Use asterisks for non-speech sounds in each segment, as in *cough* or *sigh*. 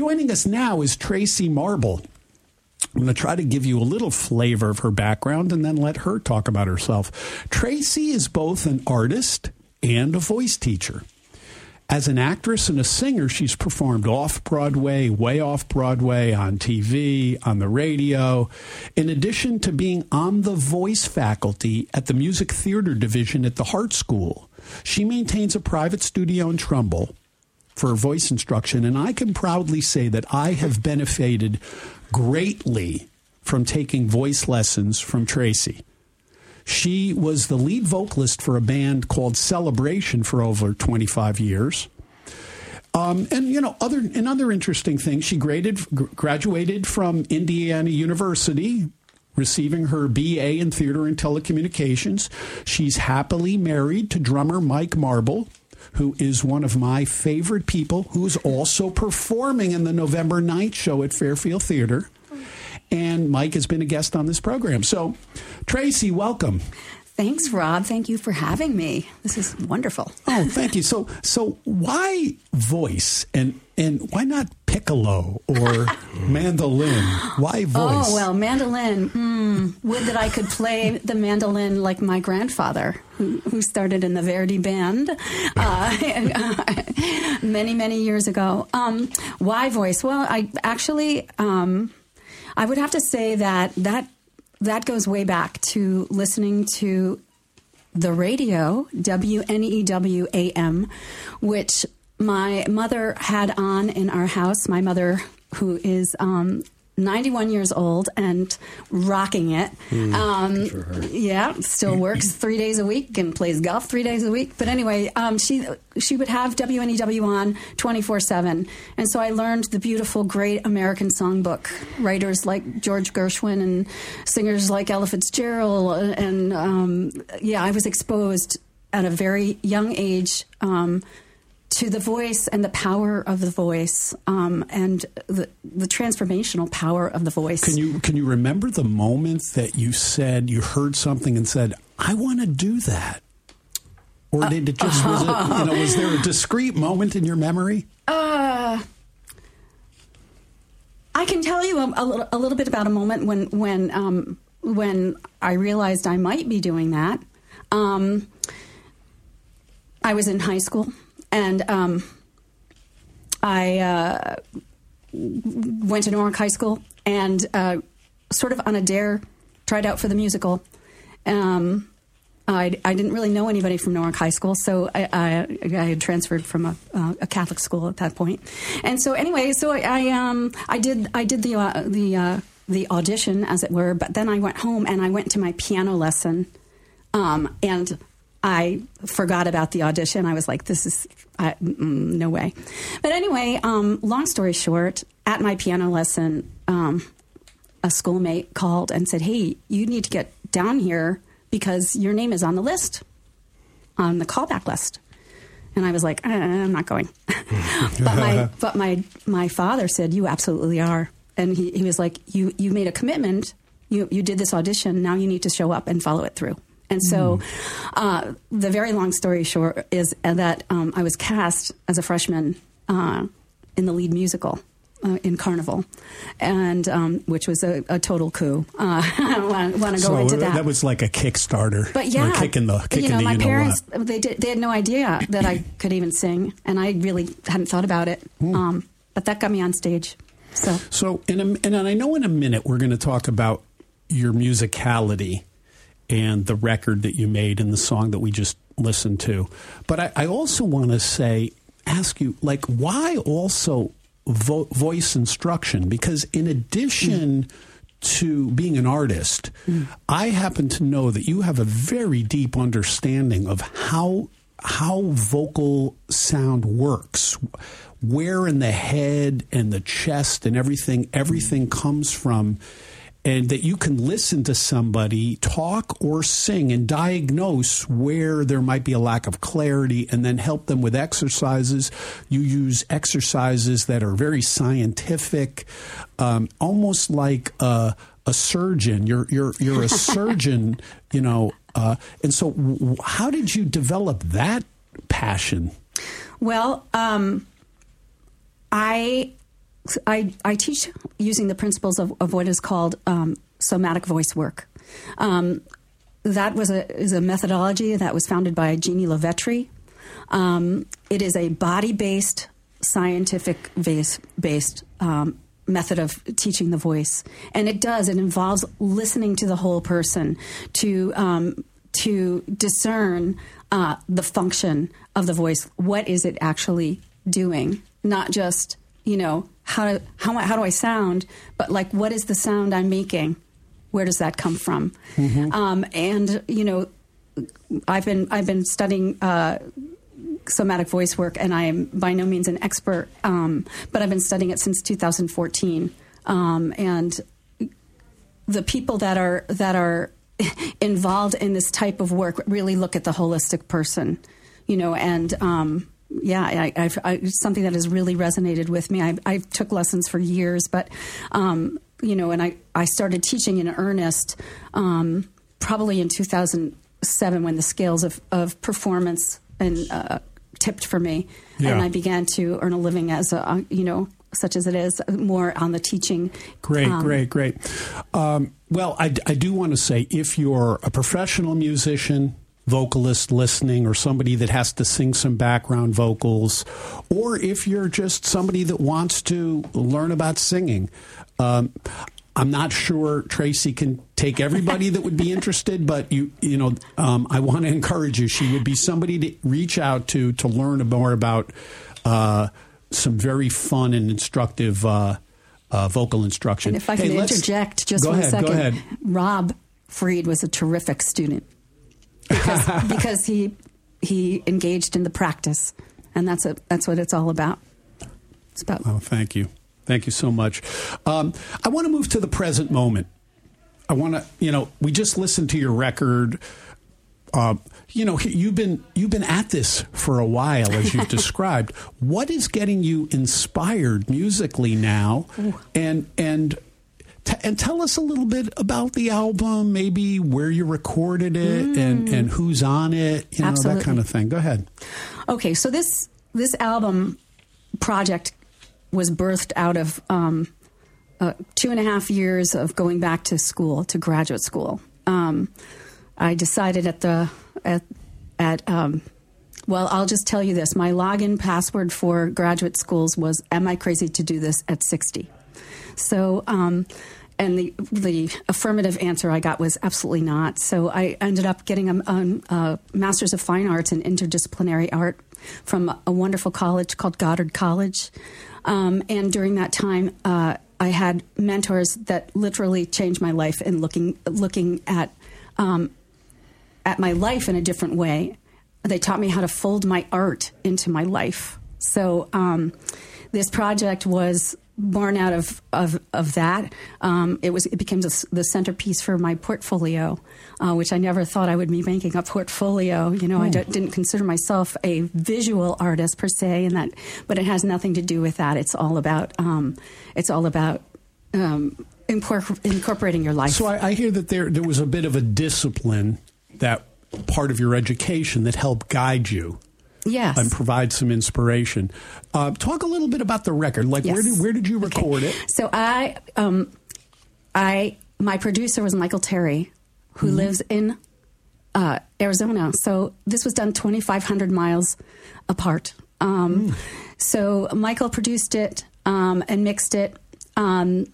Joining us now is Tracey Marble. I'm going to try to give you a little flavor of her background and then let her talk about herself. Tracey is both an artist and a voice teacher. As an actress and a singer, she's performed off Broadway, way off Broadway, on TV, on the radio, in addition to being on the voice faculty at the music theater division at the Hartt School. She maintains a private studio in Trumbull for voice instruction, and I can proudly say that I have benefited greatly from taking voice lessons from Tracey. She was the lead vocalist for a band called Celebration for over 25 years. Um, and you know, other another interesting thing, she graded, graduated from Indiana University, receiving her BA in theater and telecommunications. She's happily married to drummer Mike Marble, who is one of my favorite people, who's also performing in the November 9th show at Fairfield Theater. And Mike has been a guest on this program. So, Tracey, welcome. Thanks, Rob. Thank you for having me. This is wonderful. Oh, thank you. So, so why voice and and why not piccolo or *laughs* mandolin? Why voice? Oh well, mandolin. Mm, would that I could play the mandolin like my grandfather, who, who started in the Verdi band *laughs* uh, many many years ago. Um, why voice? Well, I actually. Um, I would have to say that that that goes way back to listening to the radio, WNEW AM, which my mother had on in our house. My mother, who is um, 91 years old and rocking it. Mm, um, yeah, still *laughs* works three days a week and plays golf three days a week. But anyway, um, she she would have WNEW on 24 seven, and so I learned the beautiful, great American songbook. Writers like George Gershwin and singers like Ella Fitzgerald, and um, yeah, I was exposed at a very young age um, to the voice and the power of the voice um, and the, the transformational power of the voice. Can you can you remember the moment that you said you heard something and said, "I want to do that"? Or did it just was it, you know was there a discrete moment in your memory? Uh, I can tell you a, a, little, a little bit about a moment when when um, when I realized I might be doing that. Um, I was in high school and um, I uh, went to Norwalk High School and uh, sort of on a dare tried out for the musical. Um, I, I, didn't really know anybody from Norwalk High School, so I, I, I had transferred from a, uh, a, Catholic school at that point. And so, anyway, so I, um, I did I did the uh, the uh, the audition, as it were. But then I went home and I went to my piano lesson, um, and I forgot about the audition. I was like, this is uh, no way. But anyway, um, long story short, at my piano lesson, um, a schoolmate called and said, hey, you need to get down here because your name is on the list, on the callback list. And I was like, uh, I'm not going. *laughs* but my *laughs* but my my father said, you absolutely are. And he, he was like, you you made a commitment. You you did this audition. Now you need to show up and follow it through. And so, mm. uh, the very long story short is that um, I was cast as a freshman uh, in the lead musical. Uh, in Carnival, and um, which was a, a total coup. Uh, *laughs* I want to go so into that. That was like a Kickstarter. But yeah, kicking the kicking you know, the, my you know parents what. they did, they had no idea that I *laughs* could even sing, and I really hadn't thought about it. Mm. Um, but that got me on stage. So, so in a, and I know in a minute we're going to talk about your musicality and the record that you made and the song that we just listened to. But I, I also want to say, ask you, like, why also vo- voice instruction? Because in addition, mm to being an artist, mm. I happen to know that you have a very deep understanding of how how vocal sound works, where in the head and the chest and everything everything comes from and that you can listen to somebody talk or sing and diagnose where there might be a lack of clarity and then help them with exercises. You use exercises that are very scientific, um, almost like a, a, surgeon. You're, you're, you're a *laughs* surgeon, you know. Uh, and so, w- how did you develop that passion? Well, um, I I, I teach using the principles of, of what is called um, somatic voice work. Um, that was a is a methodology that was founded by Jeannie LoVetri. Um, it is a body based, scientific based um, method of teaching the voice, and it does. It involves listening to the whole person to um, to discern uh, the function of the voice. What is it actually doing? Not just you know how to, how how do I sound, but like what is the sound I'm making? Where does that come from? Mm-hmm. Um, and you know, I've been I've been studying. Uh, somatic voice work, and I am by no means an expert, um, but I've been studying it since 2014. Um, and the people that are that are *laughs* involved in this type of work really look at the holistic person, you know, and um, yeah, I, I've, I, something that has really resonated with me. I, I took lessons for years, but um, you know, and I, I started teaching in earnest um, probably in 2007 when the scales of, of performance and uh, tipped for me, yeah. and I began to earn a living as a you know such as it is, more on the teaching. Great, um, great, great. Um, well, I, I do want to say if you're a professional musician, vocalist listening, or somebody that has to sing some background vocals, or if you're just somebody that wants to learn about singing, um, I'm not sure Tracey can take everybody that would be *laughs* interested, but you you know um, I want to encourage you. She would be somebody to reach out to to learn more about. Uh, some very fun and instructive uh, uh, vocal instruction. And if I can hey, interject just one ahead, second, Rob Fried was a terrific student because, *laughs* because he he engaged in the practice, and that's a that's what it's all about. It's about. Oh, thank you, thank you so much. Um, I want to move to the present moment. I want to, you know, we just listened to your record. Uh, you know, you've been you've been at this for a while, as you've *laughs* described. What is getting you inspired musically now, and and t- and tell us a little bit about the album, maybe where you recorded it, mm. and and who's on it, you know, Absolutely. that kind of thing. Go ahead. Okay, so this this album project was birthed out of um, uh, two and a half years of going back to school to graduate school. Um, I decided at the at at um, well, I'll just tell you this: my login password for graduate schools was "Am I crazy to do this at 60?" So. Um, and the the affirmative answer I got was absolutely not. So I ended up getting a, a, a master's of fine arts in interdisciplinary art from a wonderful college called Goddard College. Um, and during that time, uh, I had mentors that literally changed my life in looking looking at um, at my life in a different way. They taught me how to fold my art into my life. So um, this project was born out of of, of that. Um, it was it became the, the centerpiece for my portfolio, uh, which I never thought I would be making a portfolio. You know, I d- didn't consider myself a visual artist per se, and that, but it has nothing to do with that. It's all about um, it's all about um, incorporating your life. So I, I, hear that there there was a bit of a discipline that part of your education that helped guide you. Yes. And provide some inspiration. Uh, talk a little bit about the record. Like, yes. where did where did you record okay. it? So I, um, I, my producer was Michael Terry, who mm-hmm. lives in uh, Arizona. So this was done 2,500 miles apart. Um, mm. So Michael produced it um, and mixed it. Um,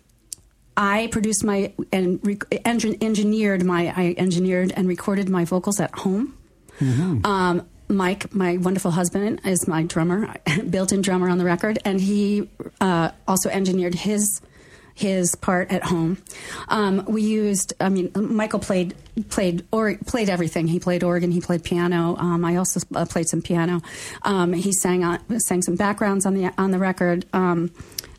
I produced my and re- engineered my I engineered and recorded my vocals at home. Mm-hmm. Mike, my wonderful husband, is my drummer, *laughs* built-in drummer on the record, and he uh, also engineered his his part at home. Um, we used, I mean, Michael played played or played everything. He played organ, he played piano. Um, I also uh, played some piano. Um, he sang on, sang some backgrounds on the on the record. Um,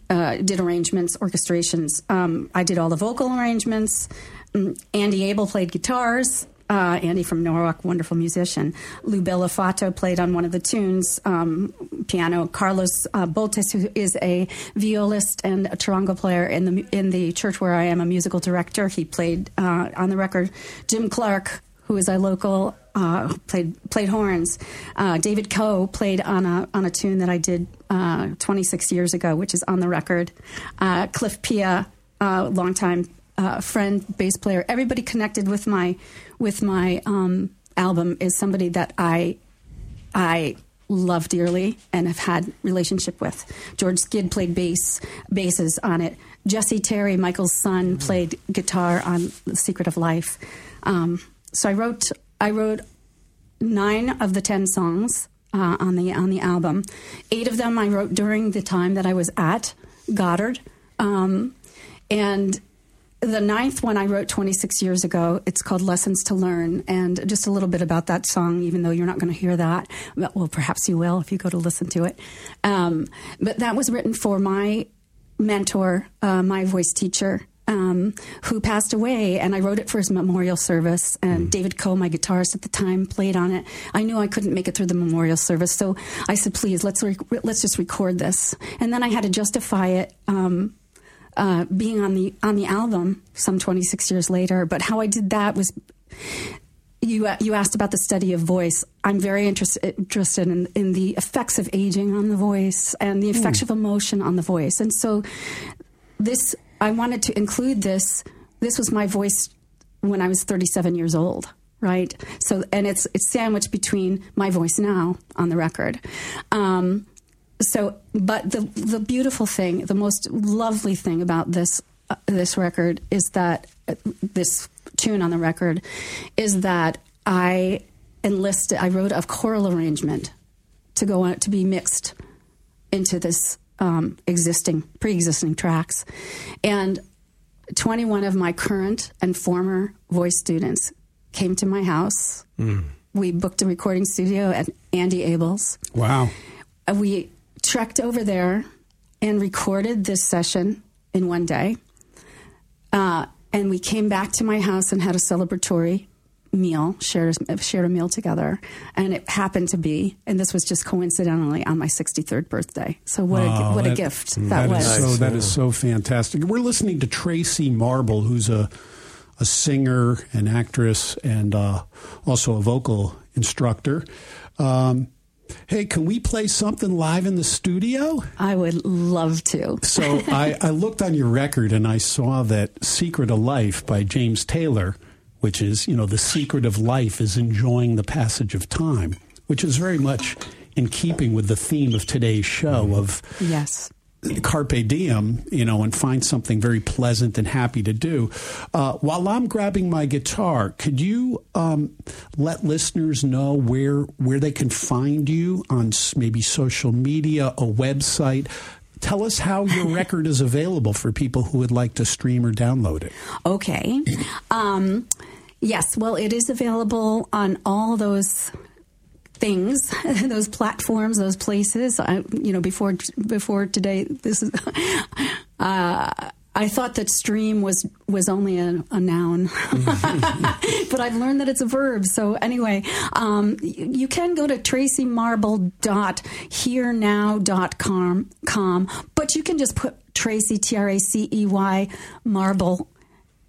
uh, did arrangements, orchestrations. Um, I did all the vocal arrangements. Um, Andy Abel played guitars. Uh, Andy from Norwalk, wonderful musician. Lou Bellafato played on one of the tunes, um, piano. Carlos uh, Boltes, who is a violist and a charango player in the in the church where I am a musical director, he played uh, on the record. Jim Clark, who is a local uh, played played horns. Uh, David Coe played on a on a tune that I did uh, 26 years ago, which is on the record. Uh, Cliff Pia, uh, longtime uh, friend, bass player. Everybody connected with my with my um, album is somebody that I I love dearly and have had relationship with. George Skid played bass basses on it. Jesse Terry, Michael's son, played guitar on The Secret of Life. Um, so I wrote I wrote nine of the ten songs uh, on the on the album. Eight of them I wrote during the time that I was at Goddard, um, and the ninth one I wrote 26 years ago. It's called Lessons to Learn, and just a little bit about that song, even though you're not going to hear that. Well, perhaps you will if you go to listen to it. Um, but that was written for my mentor, uh, my voice teacher, um, who passed away, and I wrote it for his memorial service. And mm. David Coe, my guitarist at the time, played on it. I knew I couldn't make it through the memorial service, so I said, "Please, let's re- let's just record this." And then I had to justify it. Um, uh, being on the on the album some 26 years later, but how I did that was you you asked about the study of voice. I'm very interested interested in, in the effects of aging on the voice and the effects mm. of emotion on the voice. And so this I wanted to include this. This was my voice when I was 37 years old, right? So and it's it's sandwiched between my voice now on the record. Um, so, but the the beautiful thing, the most lovely thing about this uh, this record is that uh, this tune on the record is that I enlisted. I wrote a choral arrangement to go on to be mixed into this um, existing pre-existing tracks, and 21 of my current and former voice students came to my house. Mm. We booked a recording studio at Andy Abel's. Wow. We trekked over there and recorded this session in one day. Uh, and we came back to my house and had a celebratory meal, shared a, shared a meal together, and it happened to be, and this was just coincidentally on my 63rd birthday. So what oh, a what that, a gift that, that was! so that is so fantastic. We're listening to Tracey Marble, who's a a singer, an actress, and uh, also a vocal instructor. Um, Hey, can we play something live in the studio? I would love to. so I, *laughs* I, looked on your record and I saw that Secret of Life by James Taylor, which is, you know, the secret of life is enjoying the passage of time, which is very much in keeping with the theme of today's show of yes carpe diem, you know, and find something very pleasant and happy to do. Uh, while I'm grabbing my guitar, could you um, let listeners know where where they can find you on maybe social media, a website? Tell us how your *laughs* record is available for people who would like to stream or download it. Okay. Um, yes, well, it is available on all those things, *laughs* those platforms, those places. I, you know, before before today, this is. *laughs* Uh, I thought that stream was was only a, a noun, *laughs* but I've learned that it's a verb. So anyway, um, you can go to tracymarble.herenow.com, com, but you can just put Tracey T R A C E Y Marble,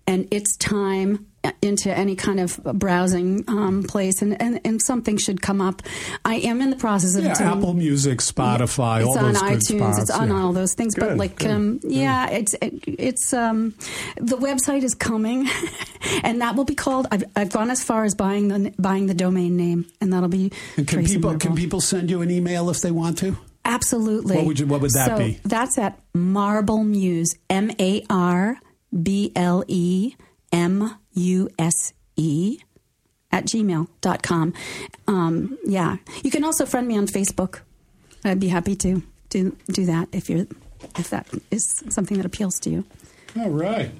and it's time into any kind of browsing um, place, and, and, and something should come up. I am in the process of yeah, doing, Apple Music, Spotify, it's all on those iTunes, spots, it's on yeah. all those things. Good, but like, good. um, yeah, it's it, it's um, the website is coming, *laughs* and that will be called. I've, I've gone as far as buying the buying the domain name, and that'll be. And can people can people send you an email if they want to? Absolutely. What would you, what would that so be? That's at Marble Muse, M A R B L E M U S E at gmail.com. Um, yeah. You can also friend me on Facebook. I'd be happy to do do that if you're if that is something that appeals to you. All right.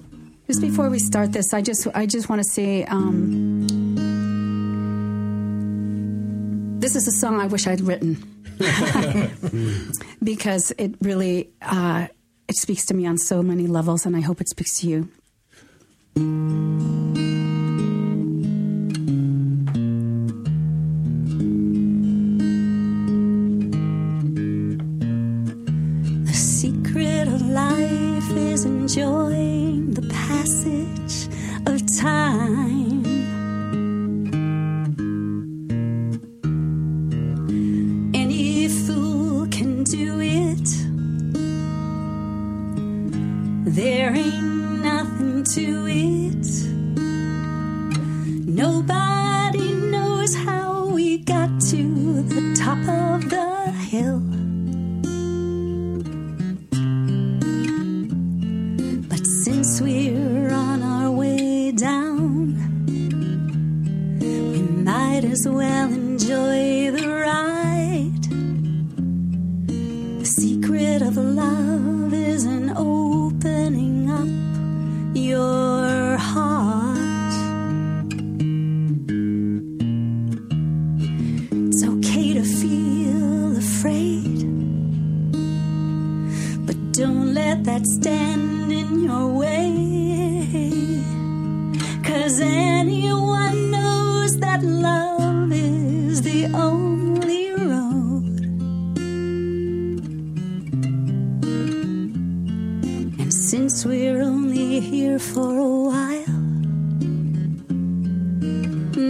Just before we start this, I just I just want to say um, this is a song I wish I'd written *laughs* because it really uh, it speaks to me on so many levels, and I hope it speaks to you. time. Any fool can do it. There ain't nothing to it. Of love is an opening for a while,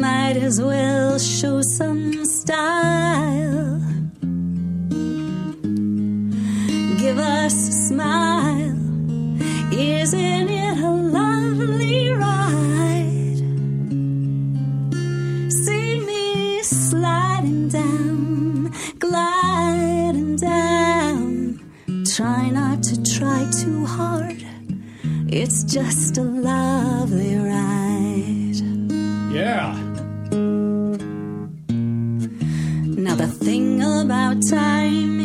might as well show some style. About time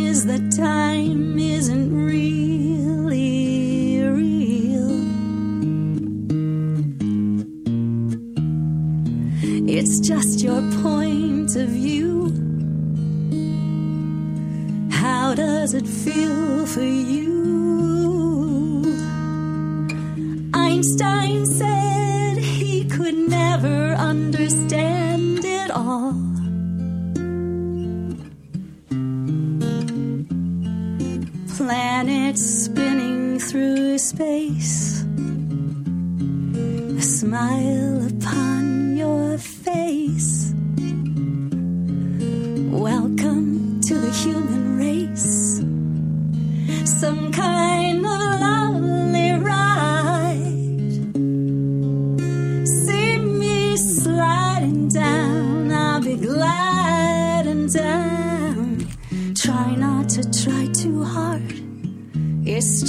Planets spinning through space, a smile upon your face. Welcome to the human race. Some kind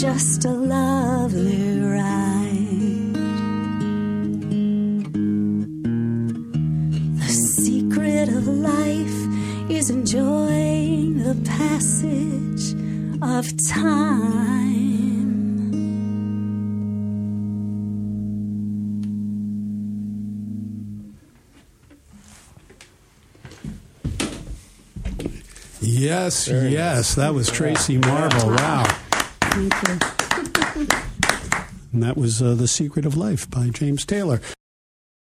just a lovely ride. The secret of life is enjoying the passage of time. Yes, yes. That was Tracey Marble. Wow. Thank you. And that was uh, The Secret of Life by James Taylor.